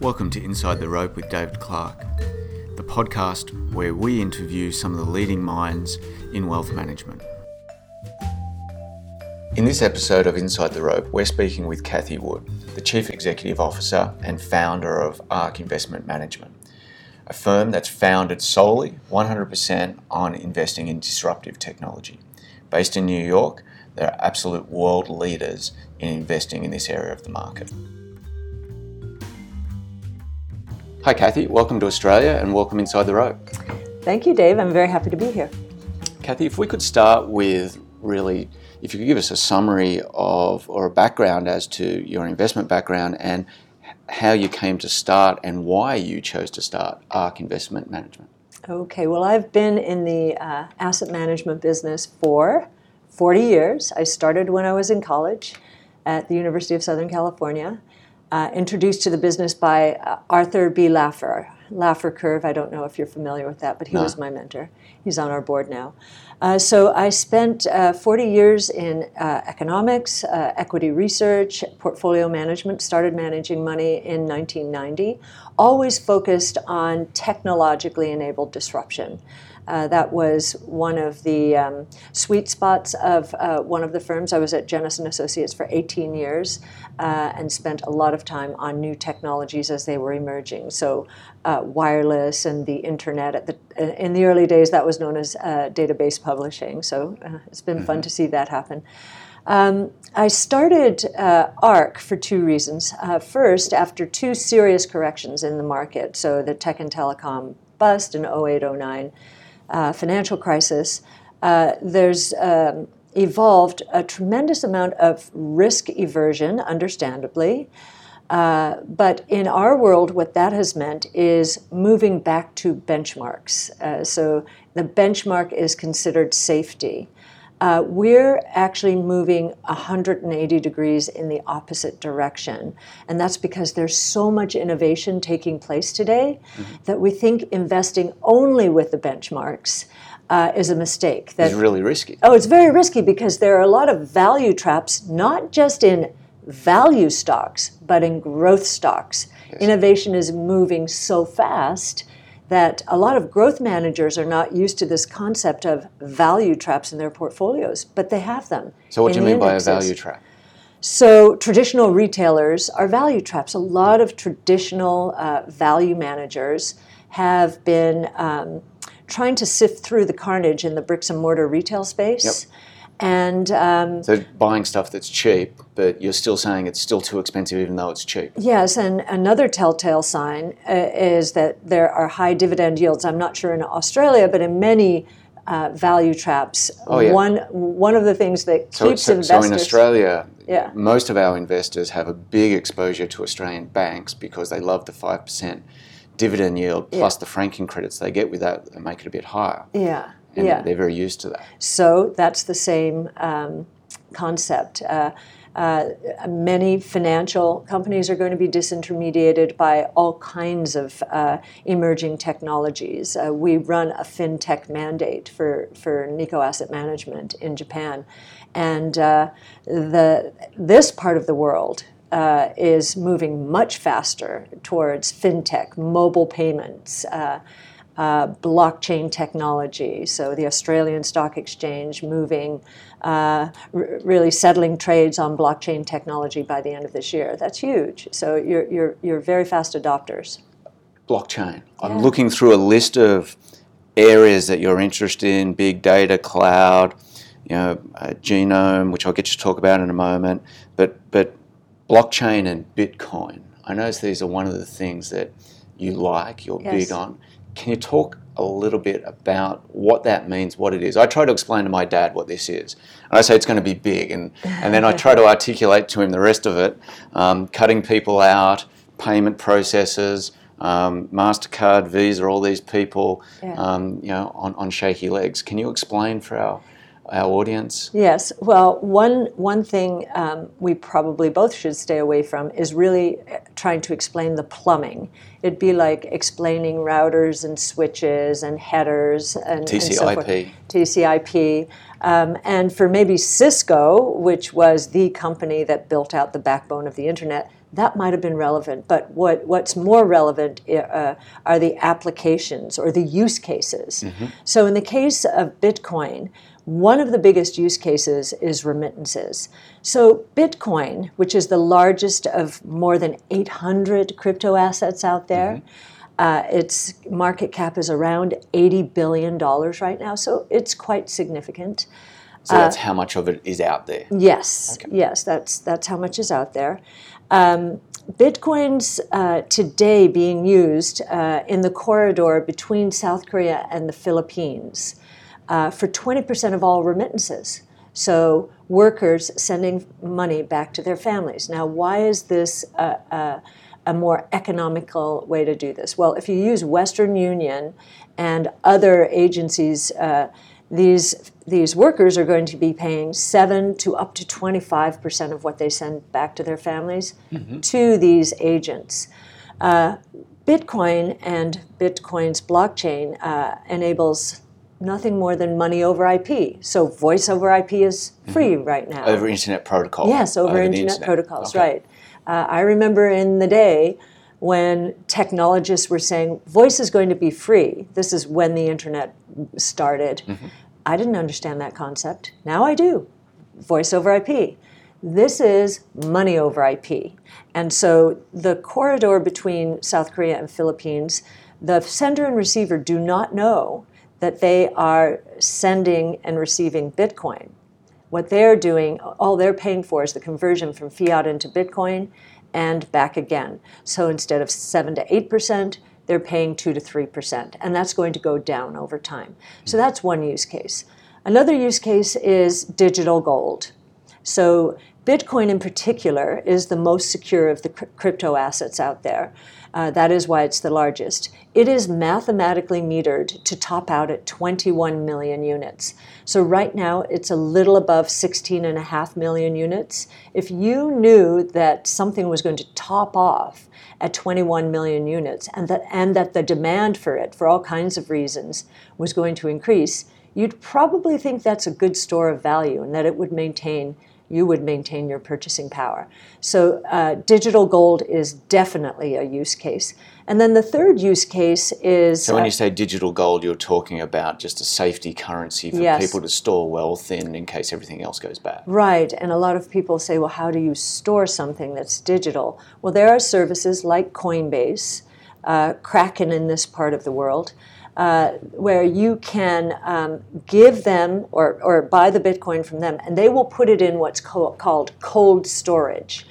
Welcome to Inside the Rope with David Clark, the podcast where we interview some of the leading minds in wealth management. In this episode of Inside the Rope, we're speaking with Cathie Wood, the Chief Executive Officer and founder of ARK Investment Management, a firm that's founded solely 100% on investing in disruptive technology. Based in New York, they're absolute world leaders in investing in this area of the market. Hi, Cathie. Welcome to Australia and welcome Inside the Rope. Thank you, Dave. I'm very happy to be here. Cathie, if we could start with really, if you could give us a summary of or a background as to your investment background and how you came to start and why you chose to start ARK Investment Management. Okay, well, I've been in the uh, asset management business for 40 years. I started when I was in college at the University of Southern California uh, introduced to the business by uh, Arthur B. Laffer. Laffer Curve, I don't know if you're familiar with that, but he no. was my mentor. He's on our board now. Uh, so I spent uh, 40 years in uh, economics, uh, equity research, portfolio management, started managing money in 1990, always focused on technologically enabled disruption. Uh, that was one of the um, sweet spots of uh, one of the firms. I was at and Associates for 18 years uh, and spent a lot of time on new technologies as they were emerging. So, uh, wireless and the internet. At the uh, in the early days, that was known as database publishing. So it's been mm-hmm. fun to see that happen. Um, I started uh, ARK for two reasons. Uh, first, after two serious corrections in the market, so the tech and telecom bust in 08 09, uh, financial crisis, uh, there's um, evolved a tremendous amount of risk aversion, understandably. Uh, but in our world, what that has meant is moving back to benchmarks. Uh, so the benchmark is considered safety. Uh, we're actually moving 180 degrees in the opposite direction. And that's because there's so much innovation taking place today mm-hmm. that we think investing only with the benchmarks uh, is a mistake. That, it's really risky. Oh, it's very risky because there are a lot of value traps, not just in value stocks, but in growth stocks. Yes. Innovation is moving so fast that a lot of growth managers are not used to this concept of value traps in their portfolios, but they have them. So, what do you mean indexes. by a value trap? So, traditional retailers are value traps. A lot of traditional uh, value managers have been um, trying to sift through the carnage in the bricks and mortar retail space. Yep and um, so buying stuff that's cheap, but you're still saying it's still too expensive, even though it's cheap. Yes, and another telltale sign uh, is that there are high dividend yields. I'm not sure in Australia, but in many uh, value traps, oh, yeah. one one of the things that so, keeps so, investors. So in Australia, yeah. most of our investors have a big exposure to Australian banks because they love the five percent dividend yield plus yeah. the franking credits they get with that and make it a bit higher. Yeah and yeah. they're very used to that. So that's the same um, concept. Uh, uh, many financial companies are going to be disintermediated by all kinds of uh, emerging technologies. Uh, we run a fintech mandate for, for Nikko Asset Management in Japan. And uh, the, this part of the world uh, is moving much faster towards fintech, mobile payments. Uh, blockchain technology. So the Australian Stock Exchange moving, uh, r- really settling trades on blockchain technology by the end of this year. That's huge. So you're, you're, you're very fast adopters. Blockchain. I'm yeah. looking through a list of areas that you're interested in big data, cloud, you know, uh, genome, which I'll get you to talk about in a moment, but, but blockchain and Bitcoin. I notice these are one of the things that you like, you're yes. big on. Can you talk a little bit about what that means, what it is? I try to explain to my dad what this is. And I say it's going to be big, and, and then I try to articulate to him the rest of it, um, cutting people out, payment processes, um, MasterCard, Visa, all these people, yeah. um, you know, on, on shaky legs. Can you explain for our our audience? Yes. Well, one one thing um, we probably both should stay away from is really uh, trying to explain the plumbing. It'd be like explaining routers and switches and headers and TCP. And so TCP. Um, and for maybe Cisco, which was the company that built out the backbone of the internet, that might have been relevant. But what, what's more relevant uh, are the applications or the use cases. Mm-hmm. So, in the case of Bitcoin, one of the biggest use cases is remittances. So, Bitcoin, which is the largest of more than 800 crypto assets out there, mm-hmm. uh, its market cap is around $80 billion right now, so it's quite significant. So that's uh, how much of it is out there. Yes, okay. yes, that's that's how much is out there. Um, Bitcoin's uh, today being used uh, in the corridor between South Korea and the Philippines uh, for 20% of all remittances. So workers sending money back to their families. Now, why is this a, a, a more economical way to do this? Well, if you use Western Union and other agencies uh, these these workers are going to be paying seven to up to 25 percent of what they send back to their families mm-hmm. to these agents. Uh, Bitcoin and Bitcoin's blockchain uh, enables nothing more than money over IP. So voice over IP is free mm-hmm. right now. Over internet protocol. Yes, over, over internet, internet, protocols, okay. right. Uh, I remember in the day when technologists were saying voice is going to be free. This is when the internet started. Mm-hmm. I didn't understand that concept. Now I do. Voice over IP. This is money over IP. And so the corridor between South Korea and Philippines, the sender and receiver do not know that they are sending and receiving Bitcoin. What they're doing, all they're paying for is the conversion from fiat into Bitcoin and back again. So instead of 7 to 8%, they're paying 2 to 3%, and that's going to go down over time. So that's one use case. Another use case is digital gold. So Bitcoin in particular is the most secure of the crypto assets out there. Uh, that is why it's the largest. It is mathematically metered to top out at 21 million units. So right now it's a little above 16 and a half million units. If you knew that something was going to top off at 21 million units and that, and that the demand for it, for all kinds of reasons, was going to increase, you'd probably think that's a good store of value and that it would maintain you would maintain your purchasing power. So, uh, digital gold is definitely a use case. And then the third use case is. So, when uh, you say digital gold, you're talking about just a safety currency for yes. people to store wealth in in case everything else goes bad. Right. And a lot of people say, well, how do you store something that's digital? Well, there are services like Coinbase, uh, Kraken in this part of the world uh, where you can um, give them or, or buy the Bitcoin from them, and they will put it in what's co- called cold storage.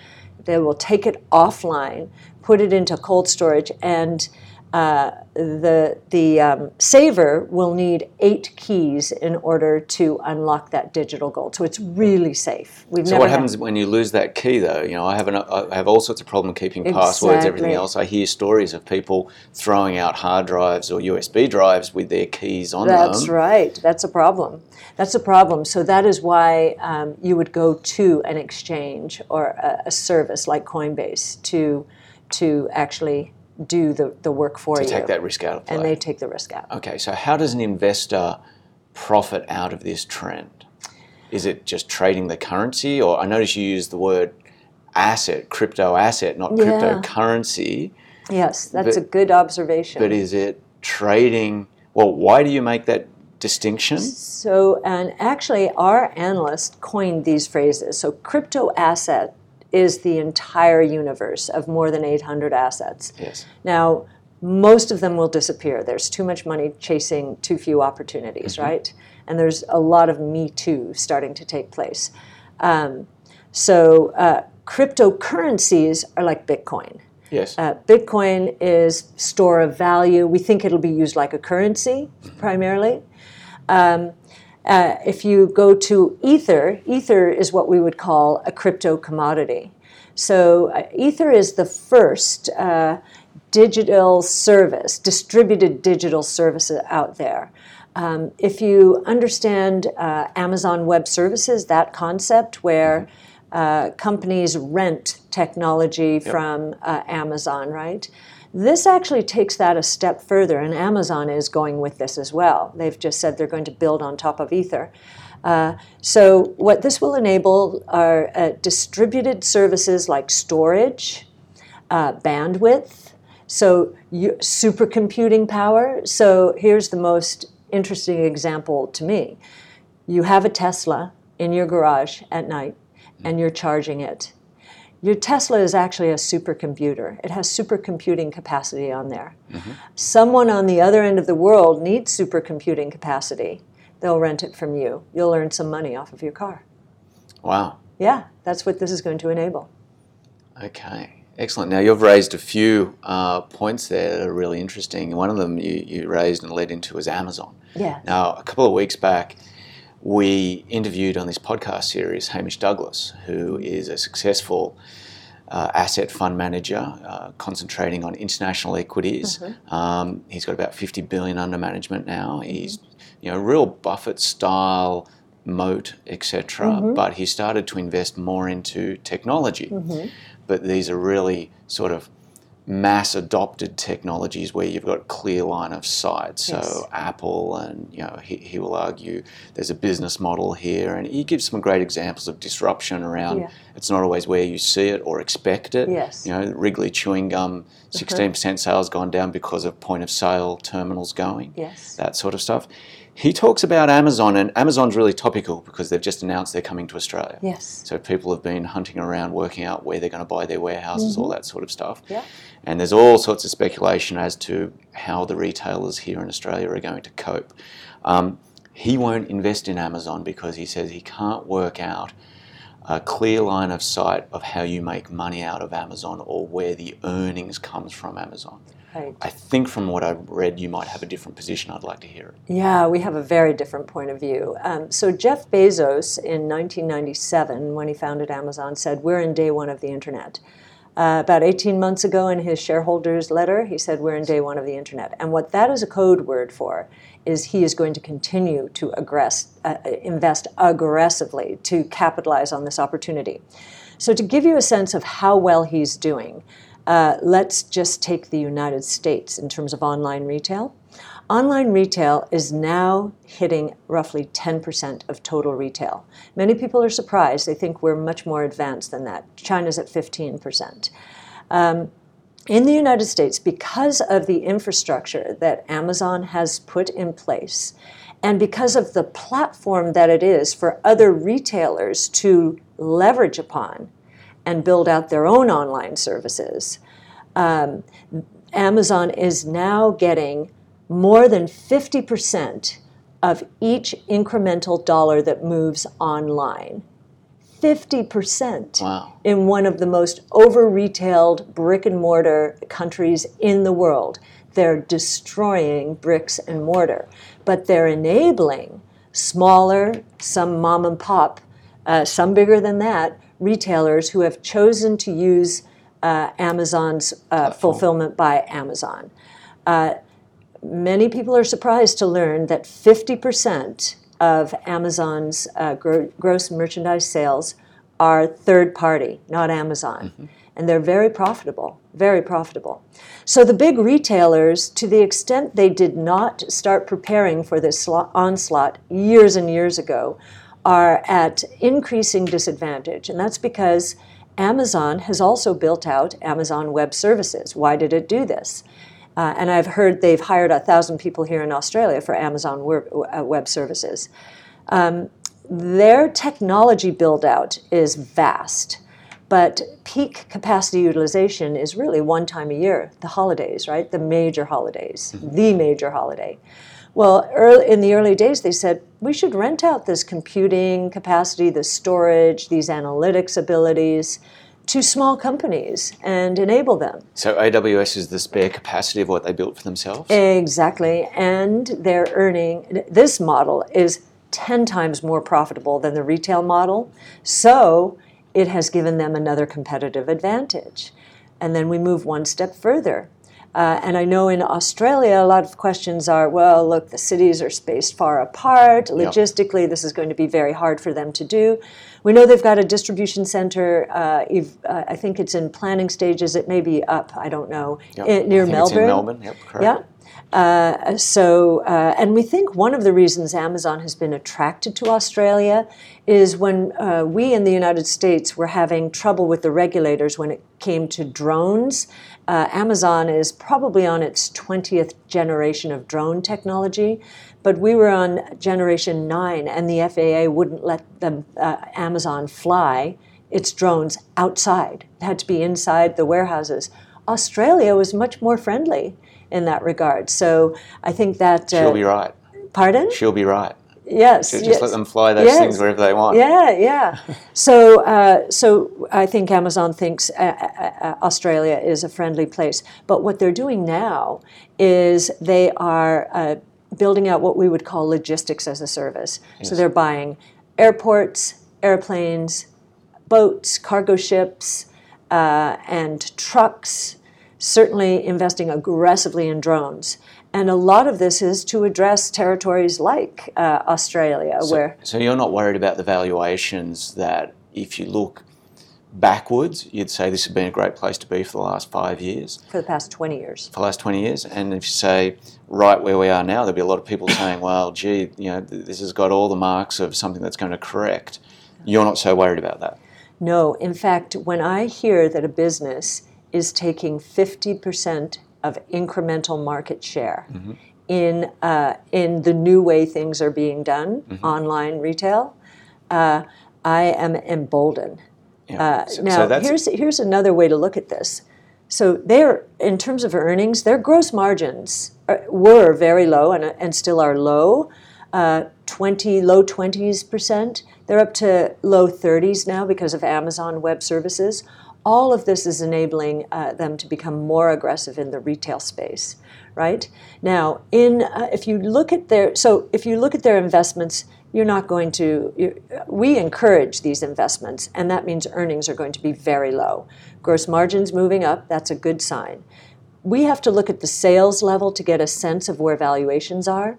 They will take it offline, put it into cold storage, and uh, the the um, saver will need eight keys in order to unlock that digital gold. So it's really safe. We've so what happens had... when you lose that key, though? You know, I have an, I have all sorts of problem keeping exactly. passwords, everything else. I hear stories of people throwing out hard drives or USB drives with their keys on That's them. That's right. That's a problem. That's a problem. So that is why um, you would go to an exchange or a, a service like Coinbase to to actually do the, the work for to you. To take that risk out. And they take the risk out. Okay, so how does an investor profit out of this trend? Is it just trading the currency? Or I notice you use the word asset, crypto asset, not cryptocurrency. Yes, that's but, a good observation. But is it trading? Well, why do you make that distinction? So, and actually, our analyst coined these phrases. So, crypto asset is the entire universe of more than 800 assets. Yes. Now, most of them will disappear. There's too much money chasing too few opportunities, mm-hmm. right? And there's a lot of Me Too starting to take place. Um, so, uh, cryptocurrencies are like Bitcoin. Yes. Uh, Bitcoin is store of value. We think it'll be used like a currency primarily. Um, uh, if you go to Ether, Ether is what we would call a crypto commodity. So, uh, Ether is the first uh, digital service, distributed digital service out there. Um, if you understand uh, Amazon Web Services, that concept where uh, companies rent technology yep. from Amazon, right? This actually takes that a step further, and Amazon is going with this as well. They've just said they're going to build on top of Ether. Uh, so, what this will enable are uh, distributed services like storage, uh, bandwidth, so you, supercomputing power. So here's the most interesting example to me. You have a Tesla in your garage at night and you're charging it. Your Tesla is actually a supercomputer. It has supercomputing capacity on there. Someone on the other end of the world needs supercomputing capacity. They'll rent it from you. You'll earn some money off of your car. Wow. Yeah, that's what this is going to enable. Okay, excellent. Now you've raised a few uh, points there that are really interesting. One of them you, you raised and led into was Amazon. Yeah. Now, a couple of weeks back, we interviewed on this podcast series Hamish Douglass, who is a successful uh, asset fund manager uh, concentrating on international equities. Um, he's got about 50 billion under management now. He's, you know, real Buffett style moat, etc. But he started to invest more into technology. But these are really sort of mass adopted technologies where you've got clear line of sight. So Yes. Apple and you know he, he will argue there's a business model here and he gives some great examples of disruption around Yeah. it's not always where you see it or expect it. Yes. Uh-huh. You know, Wrigley chewing gum, 16% sales gone down because of point of sale terminals going Yes. that sort of stuff. He talks about Amazon, and Amazon's really topical because they've just announced they're coming to Australia. Yes. So people have been hunting around, working out where they're going to buy their warehouses, all that sort of stuff. Mm-hmm. Yeah. And there's all sorts of speculation as to how the retailers here in Australia are going to cope. Um, he won't invest in Amazon because he says he can't work out a clear line of sight of how you make money out of Amazon or where the earnings comes from Amazon. Right. I think from what I've read, you might have a different position. I'd like to hear it. Yeah, we have a very different point of view. Um, so Jeff Bezos in 1997, when he founded Amazon, said, "We're in day one of the internet." Uh, about 18 months ago, in his shareholders' letter, he said, "We're in day one of the internet." And what that is a code word for is he is going to continue to aggress, uh, invest aggressively to capitalize on this opportunity. So, to give you a sense of how well he's doing, uh, let's just take the United States in terms of online retail. Online retail is now hitting roughly 10% of total retail. Many people are surprised. They think we're much more advanced than that. China's at 15%. Um, in the United States, because of the infrastructure that Amazon has put in place, and because of the platform that it is for other retailers to leverage upon and build out their own online services, um, Amazon is now getting more than 50% of each incremental dollar that moves online. 50% Wow. in one of the most over retailed brick and mortar countries in the world. They're destroying bricks and mortar, but they're enabling smaller, some mom and pop, uh, some bigger than that, retailers who have chosen to use uh, Amazon's uh, fulfillment by Amazon. Uh, many people are surprised to learn that 50% of Amazon's uh, gro- gross merchandise sales are third party, not Amazon. And they're very profitable, very profitable. So the big retailers, to the extent they did not start preparing for this slo- onslaught years and years ago, are at increasing disadvantage. And that's because Amazon has also built out Amazon Web Services. Why did it do this? Uh, and I've heard they've hired a thousand people here in Australia for Amazon Web, uh, web Services. Um, their technology build out is vast, but peak capacity utilization is really one time a year, the holidays, right? The major holidays, the major holiday. Well, early, in the early days, they said we should rent out this computing capacity, the storage, these analytics abilities to small companies and enable them. So AWS is the spare capacity of what they built for themselves. Exactly. And they're earning, this model is 10 times more profitable than the retail model. So it has given them another competitive advantage. And then we move one step further. Uh, and I know in Australia, a lot of questions are well, look, the cities are spaced far apart. Logistically, this is going to be very hard for them to do. We know they've got a distribution center. Uh, uh, I think it's in planning stages. It may be up, I don't know, Yep. i- near I Melbourne. It's in Melbourne. Yep, correct. Yeah. Uh, so, uh, and we think one of the reasons Amazon has been attracted to Australia is when uh, we in the United States were having trouble with the regulators when it came to drones. Uh, Amazon is probably on its 20th generation of drone technology, but we were on generation nine, and the FAA wouldn't let them, uh, Amazon fly its drones outside. It had to be inside the warehouses. Australia was much more friendly in that regard. So I think that. She'll be right. Pardon? She'll be right. Yes. She'll Just yes. let them fly those Yes. things wherever they want. Yeah, yeah. so, uh, so I think Amazon thinks uh, uh, uh, Australia is a friendly place. But what they're doing now is they are uh, building out what we would call logistics as a service. So they're buying airports, airplanes, boats, cargo ships, uh, and trucks. Certainly investing aggressively in drones. And a lot of this is to address territories like uh, Australia, where So you're not worried about the valuations that if you look backwards, you'd say this has been a great place to be for the last five years, for the past 20 years. for the last 20 years. And if you say right where we are now, there'll be a lot of people saying, well, gee, you know, th- this has got all the marks of something that's going to correct. You're not so worried about that. No, in fact, when I hear that a business is taking 50% of incremental market share in, uh, in the new way things are being done, online retail, uh, I am emboldened. Yeah. Uh, So- so now, that's- here's, here's another way to look at this. So, they're, in terms of earnings, their gross margins are, were very low and, and still are low. Uh, 20, low 20s percent. They're up to low 30s now because of Amazon Web Services. All of this is enabling uh, them to become more aggressive in the retail space, right? Now, in uh, if you look at their so if you look at their investments, you're not going to. you we encourage these investments, and that means earnings are going to be very low. Gross margins moving up. That's a good sign. We have to look at the sales level to get a sense of where valuations are.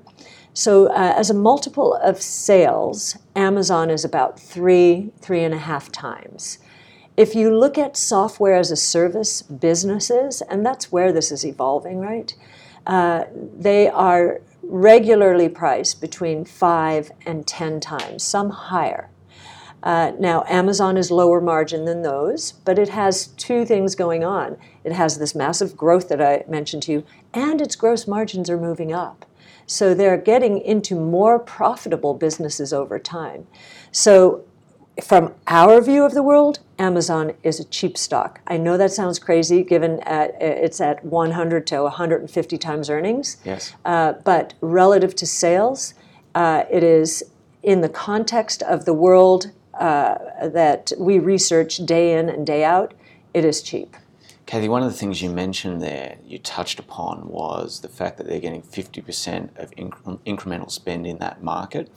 So, uh, as a multiple of sales, Amazon is about three, three and a half times. If you look at software as a service businesses, and that's where this is evolving, right? Uh, they are regularly priced between five and ten times, some higher. Uh, now, Amazon is lower margin than those, but it has two things going on. It has this massive growth that I mentioned to you, and its gross margins are moving up. So they're getting into more profitable businesses over time. So, from our view of the world, Amazon is a cheap stock. I know that sounds crazy given at, it's at 100 to 150 times earnings. Yes. Uh, but relative to sales, uh, it is in the context of the world uh, that we research day in and day out, it is cheap. Cathie, one of the things you mentioned there, you touched upon, was the fact that they're getting 50% of incre- incremental spend in that market.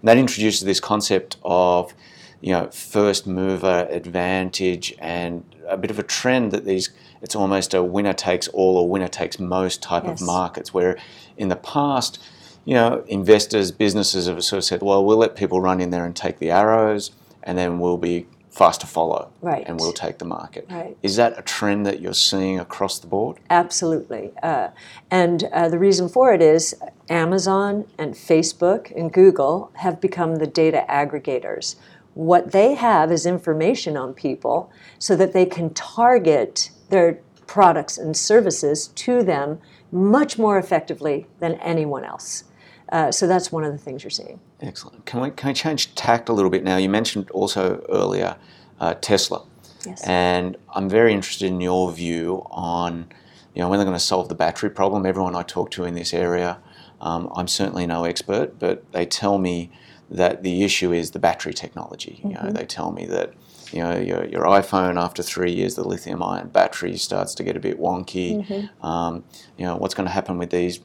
And that introduces this concept of, you know, first mover advantage and a bit of a trend that these, it's almost a winner takes all or winner takes most type Yes. of markets, where in the past, you know, investors, businesses have sort of said, well, we'll let people run in there and take the arrows, and then we'll be fast to follow, Right. and we'll take the market. Right. Is that a trend that you're seeing across the board? Absolutely. Uh, and uh, the reason for it is Amazon and Facebook and Google have become the data aggregators. What they have is information on people so that they can target their products and services to them much more effectively than anyone else. Uh, so that's one of the things you're seeing. Excellent. Can we can we change tact a little bit now? You mentioned also earlier uh, Tesla, Yes. and I'm very interested in your view on you know when they're going to solve the battery problem. Everyone I talk to in this area, um, I'm certainly no expert, but they tell me that the issue is the battery technology. You know, mm-hmm. they tell me that you know your, your iPhone after three years, the lithium-ion battery starts to get a bit wonky. Mm-hmm. Um, you know, what's going to happen with these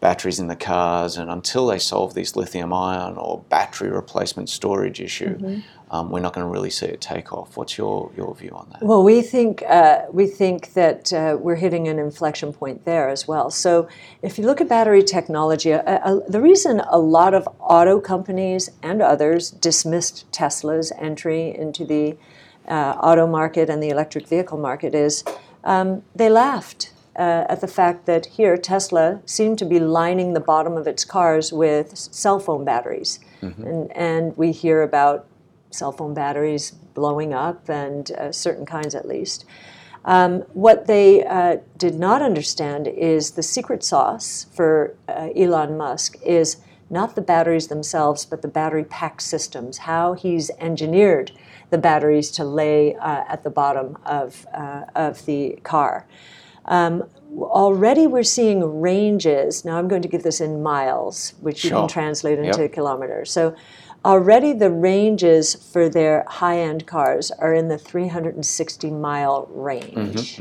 batteries in the cars, and until they solve this lithium-ion or battery replacement storage issue, mm-hmm. Um, we're not going to really see it take off. What's your your view on that? Well, we think uh, we think that uh, we're hitting an inflection point there as well. So, if you look at battery technology, uh, uh, the reason a lot of auto companies and others dismissed Tesla's entry into the uh, auto market and the electric vehicle market is um, they laughed. uh, at the fact that here Tesla seemed to be lining the bottom of its cars with cell phone batteries. And, and we hear about cell phone batteries blowing up, and uh, certain kinds at least. Um, what they uh, did not understand is the secret sauce for uh, Elon Musk is not the batteries themselves, but the battery pack systems, how he's engineered the batteries to lay uh, at the bottom of, uh, of the car. Um, already we're seeing ranges. Now I'm going to give this in miles, which you can translate into Yep. kilometers. So already the ranges for their high end cars are in the 360 mile range.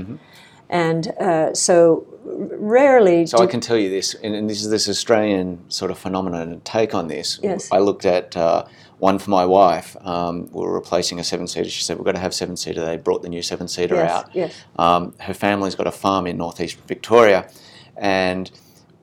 And uh, so rarely So I can tell you this, and, and this is this Australian sort of phenomenon and take on this. Yes. I looked at uh, one for my wife. Um, we were replacing a seven seater. She said, We've got to have seven seater. They brought the new seven seater yes, out. yes. Um, her family's got a farm in northeast Victoria, and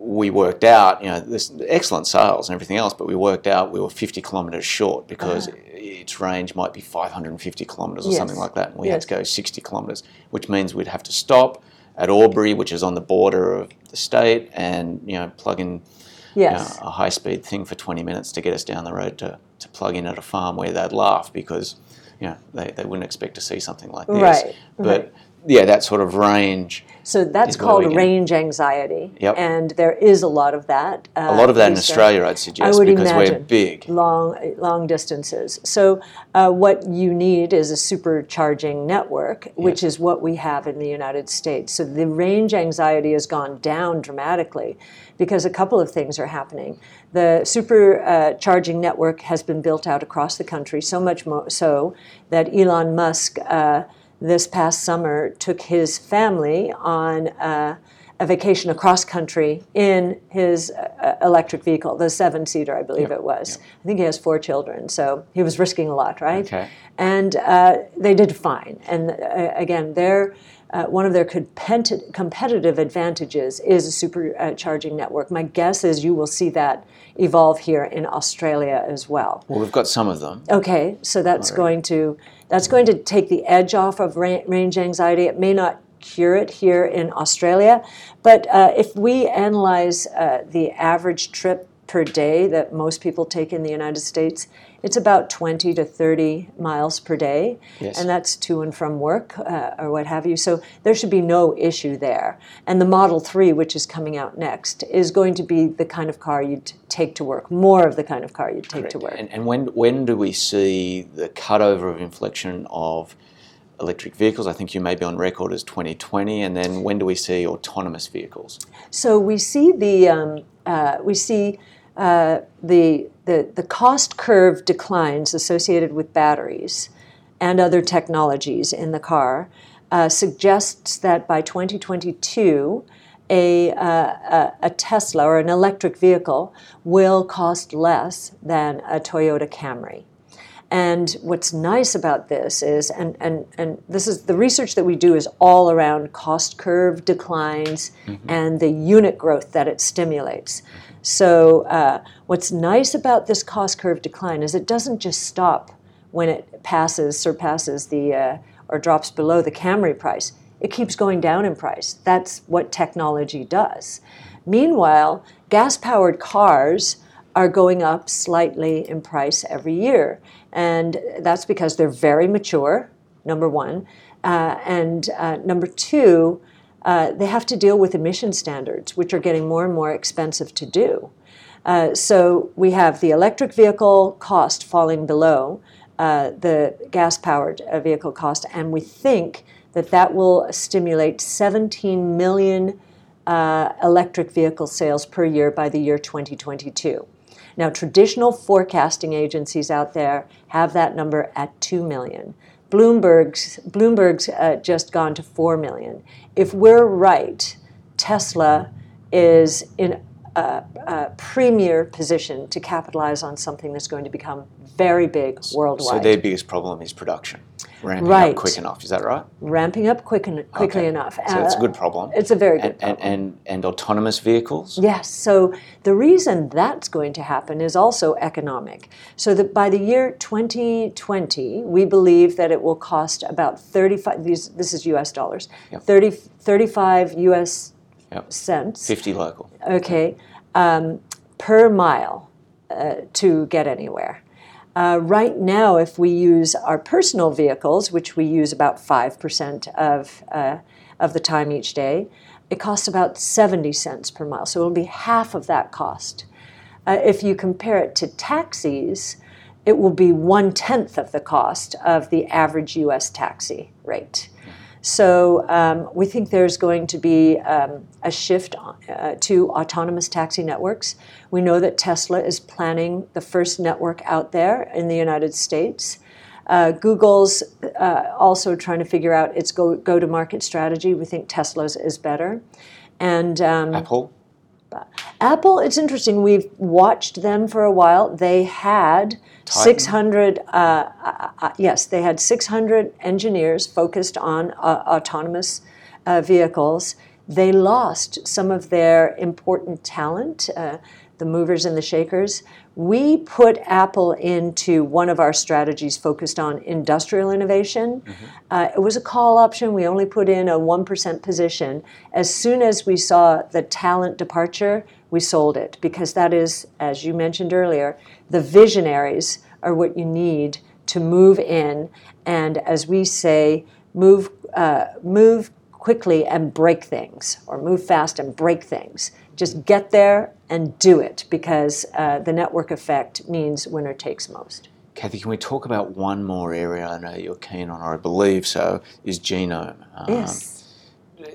we worked out, you know, this excellent sales and everything else, but we worked out we were 50 kilometres short because its range might be 550 kilometres or Uh-huh. Yes. something like that. And we Yes. had to go 60 kilometres, which means we'd have to stop at Albury, which is on the border of the state, and you know, plug in you know, a high speed thing for 20 minutes to get us down the road to, to plug in at a farm where they'd laugh because you know, they, they wouldn't expect to see something like this. Right, But right. Yeah, that sort of range. So that's called range anxiety. Yep. And there is a lot of that. Uh, A lot of that in. Australia, I'd suggest, would because we're big. long long distances. So uh, what you need is a supercharging network, which is what we have in the United States. So the range anxiety has gone down dramatically because a couple of things are happening. The supercharging network has been built out across the country, so much mo- so that Elon Musk. Uh, this past summer, took his family on uh, a vacation across country in his uh, electric vehicle, the seven seater, I believe it was. I think he has four children, so he was risking a lot, right? Okay. And uh, they did fine. And uh, again, their uh, one of their competi- competitive advantages is a supercharging network. My guess is you will see that evolve here in Australia as well. Well, we've got some of them. Okay, so that's going to that's going to take the edge off of ra- range anxiety. It may not cure it here in Australia, but uh, if we analyze uh, the average trip per day that most people take in the United States, it's about 20 to 30 miles per day, Yes. and that's to and from work uh, or what have you. So there should be no issue there. And the Model 3, which is coming out next, is going to be the kind of car you'd take to work, more of the kind of car you'd take to work. And, and when when do we see the cutover of inflection of electric vehicles? I think you may be on record as 2020. And then when do we see autonomous vehicles? So we see the um, uh, we see uh, the, the the cost curve declines associated with batteries and other technologies in the car uh, suggests that by 2022 a, uh, a, a Tesla or an electric vehicle will cost less than a Toyota Camry. And what's nice about this is, and, and, and this is the research that we do is all around cost curve declines and the unit growth that it stimulates. So, uh, what's nice about this cost curve decline is it doesn't just stop when it passes, surpasses the, uh, or drops below the Camry price. It keeps going down in price. That's what technology does. Meanwhile, gas powered cars are going up slightly in price every year. And that's because they're very mature, number one. Uh, and uh, number two, uh, they have to deal with emission standards, which are getting more and more expensive to do. Uh, so we have the electric vehicle cost falling below uh, the gas powered uh, vehicle cost, and we think that that will stimulate 17 million electric vehicle sales per year by the year 2022. Now, traditional forecasting agencies out there have that number at 2 million. Bloomberg's, Bloomberg's uh, just gone to 4 million. If we're right, Tesla is in a, a premier position to capitalize on something that's going to become very big worldwide. So their biggest problem is production. Ramping Right. up quick enough. Is that right? ramping up quick en- quickly Okay. enough. So that's a Uh, good problem. It's a very good and, problem. and, and, and autonomous vehicles? Yes, so the reason that's going to happen is also economic. So that by the year 2020, we believe that it will cost about 35, these, this is US dollars, Yep. 30, 35 US Yep. cents, 50 local. okay, um, per mile uh, to get anywhere. Uh, right now, if we use our personal vehicles, which we use about 5% of, uh, of the time each day, it costs about 70 cents per mile. So it'll be half of that cost. Uh, if you compare it to taxis, it will be one tenth of the cost of the average US taxi rate. So um, we think there's going to be um, a shift uh, to autonomous taxi networks. We know that Tesla is planning the first network out there in the United States. Uh, Google's uh, also trying to figure out its go, go-to-market strategy. We think Tesla's is better. And um, Apple? Apple, it's interesting. We've watched them for a while. They had Titan. 600, uh, uh, uh, yes, they had 600 engineers focused on uh, autonomous uh, vehicles. They lost some of their important talent, uh, the movers and the shakers. We put Apple into one of our strategies focused on industrial innovation. Uh, it was a call option. We only put in a 1% position. As soon as we saw the talent departure, we sold it because that is, as you mentioned earlier, the visionaries are what you need to move in and, as we say, move, uh, move quickly and break things, or move fast and break things. Just get there and do it because uh, the network effect means winner takes most. Cathie, can we talk about one more area I know you're keen on, or I believe so, is genome? Um, Yes.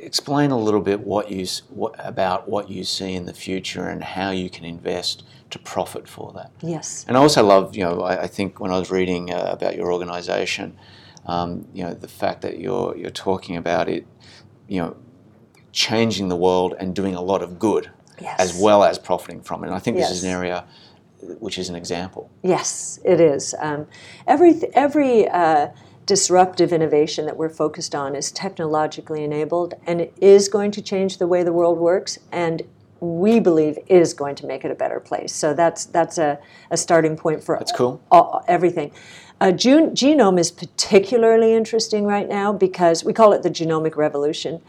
Explain a little bit what you what, about what you see in the future and how you can invest to profit for that. Yes. And I also love, you know, I, I think when I was reading uh, about your organisation, um, you know, the fact that you're you're talking about it, you know, changing the world and doing a lot of good, Yes. as well as profiting from it. And I think this is an area which is an example. Yes, it is. Um, every every uh, disruptive innovation that we're focused on is technologically enabled, and it is going to change the way the world works, and we believe is going to make it a better place. So that's that's a, a starting point for That's cool. all, everything. Uh, June, genome is particularly interesting right now because we call it the genomic revolution.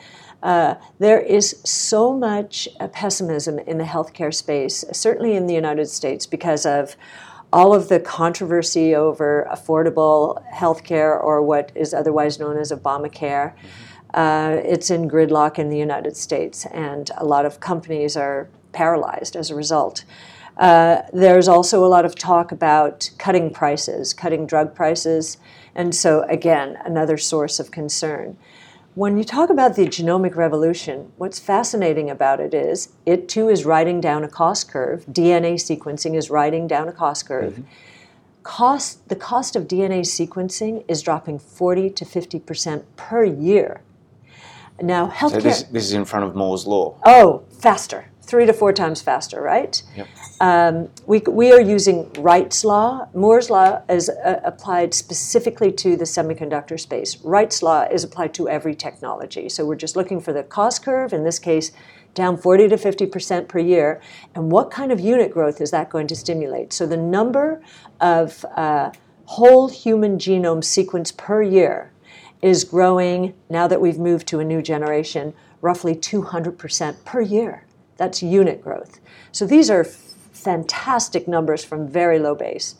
Uh, there is so much uh, pessimism in the healthcare space, certainly in the United States, because of all of the controversy over affordable healthcare or what is otherwise known as Obamacare. Uh, it's in gridlock in the United States, and a lot of companies are paralyzed as a result. Uh, there's also a lot of talk about cutting prices, cutting drug prices, and so again, another source of concern. When you talk about the genomic revolution, what's fascinating about it is it too is riding down a cost curve. DNA sequencing is riding down a cost curve. Mm-hmm. Cost, the cost of DNA sequencing is dropping 40 to 50% per year. Now, healthcare. So this, this is in front of Moore's law. Oh, faster, three to four times faster, right? Yep. Um, we, we are using Wright's law. Moore's law is uh, applied specifically to the semiconductor space. Wright's law is applied to every technology. So we're just looking for the cost curve, in this case, down 40 to 50% per year. And what kind of unit growth is that going to stimulate? So the number of uh, whole human genome sequence per year is growing, now that we've moved to a new generation, roughly 200% per year. That's unit growth. So these are fantastic numbers from very low base.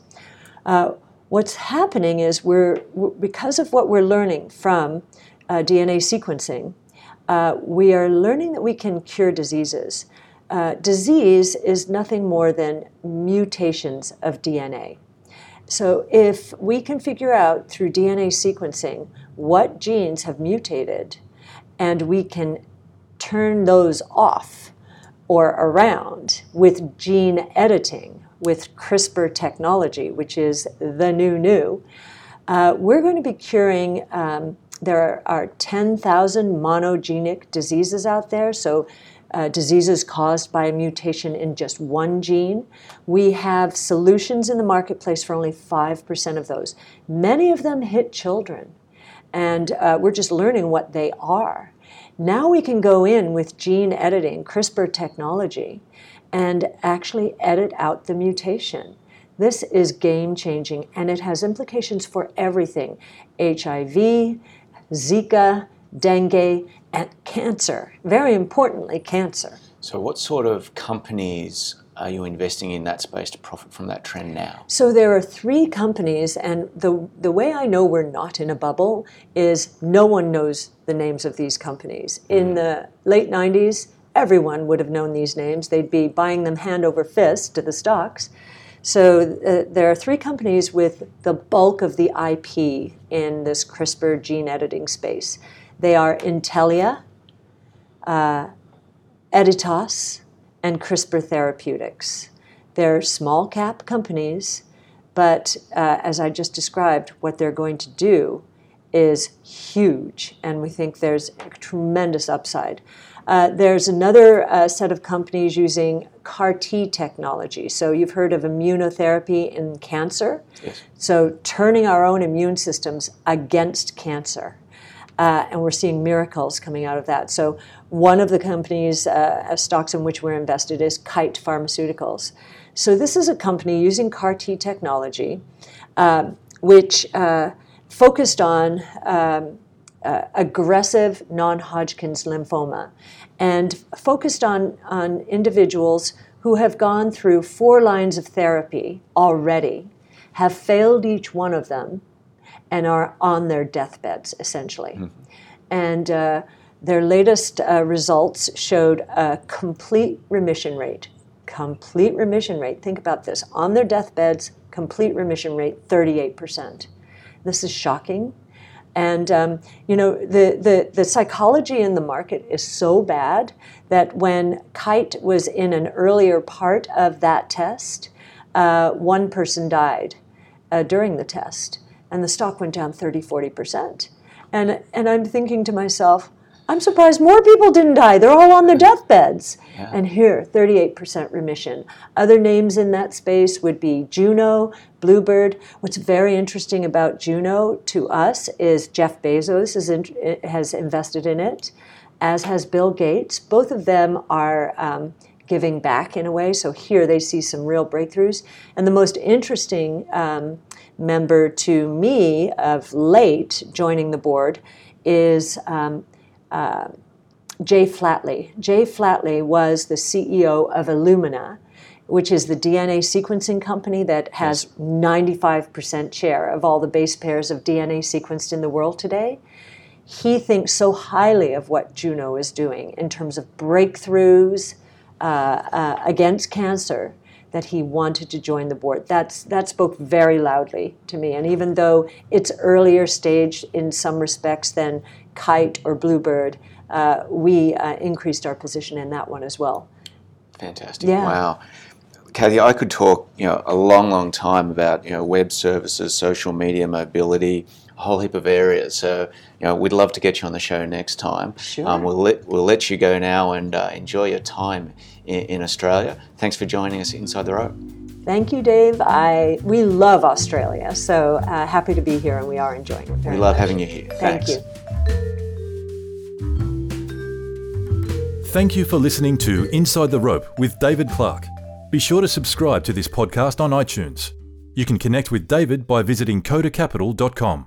Uh, what's happening is we're, because of what we're learning from uh, DNA sequencing, uh, we are learning that we can cure diseases. Uh, disease is nothing more than mutations of DNA. So, if we can figure out through DNA sequencing what genes have mutated and we can turn those off or around with gene editing, with CRISPR technology, which is the new new, uh, we're going to be curing. Um, there are 10,000 monogenic diseases out there, so uh, diseases caused by a mutation in just one gene. We have solutions in the marketplace for only 5% of those. Many of them hit children. and uh, we're just learning what they are. Now we can go in with gene editing, CRISPR technology, and actually edit out the mutation. This is game changing and it has implications for everything HIV, Zika, dengue, and cancer. Very importantly, cancer. So, what sort of companies are you investing in that space to profit from that trend now? So there are three companies, and the the way I know we're not in a bubble is no one knows the names of these companies. In the late '90s, everyone would have known these names. They'd be buying them hand over fist to the stocks. So uh, there are three companies with the bulk of the IP in this CRISPR gene editing space. They are Intellia, uh, Editas, and CRISPR Therapeutics. They're small cap companies, but uh, as I just described, what they're going to do is huge, and we think there's a tremendous upside. Uh, there's another uh, set of companies using CAR T technology. So you've heard of immunotherapy in cancer. Yes. So turning our own immune systems against cancer. Uh, and we're seeing miracles coming out of that. So one of the companies, uh, stocks in which we're invested, is Kite Pharmaceuticals. So this is a company using CAR T technology, uh, which uh, focused on um, uh, aggressive non-Hodgkin's lymphoma, and focused on on individuals who have gone through four lines of therapy already, have failed each one of them, and are on their deathbeds essentially. Mm-hmm. And uh, their latest uh, results showed a complete remission rate. Complete remission rate. Think about this on their deathbeds, complete remission rate 38%. This is shocking. And um, you know the, the, the psychology in the market is so bad that when Kite was in an earlier part of that test, uh, one person died uh, during the test and the stock went down 30, 40%. And, and I'm thinking to myself, I'm surprised more people didn't die. They're all on their deathbeds. Yeah. And here, 38% remission. Other names in that space would be Juno, Bluebird. What's very interesting about Juno to us is Jeff Bezos is in, has invested in it, as has Bill Gates. Both of them are um, giving back in a way. So here they see some real breakthroughs. And the most interesting um, member to me of late joining the board is um, uh, Jay Flatley. Jay Flatley was the CEO of Illumina, which is the DNA sequencing company that has 95% share of all the base pairs of DNA sequenced in the world today. He thinks so highly of what Juno is doing in terms of breakthroughs uh, uh, against cancer that he wanted to join the board. That's, that spoke very loudly to me. And even though it's earlier stage in some respects than Kite or Bluebird, uh, we uh, increased our position in that one as well. Fantastic. Yeah. Wow. Cathie, I could talk you know, a long, long time about you know, web services, social media, mobility, a whole heap of areas. So, you know, we'd love to get you on the show next time. Sure. Um, we'll let we'll let you go now and uh, enjoy your time in, Australia. Thanks for joining us inside the rope. Thank you, Dave. I we love Australia, so uh, happy to be here, and we are enjoying it. we love much. having you here. Thank Thanks. you. Thank you for listening to Inside the Rope with David Clark. Be sure to subscribe to this podcast on iTunes. You can connect with David by visiting kodacapital.com.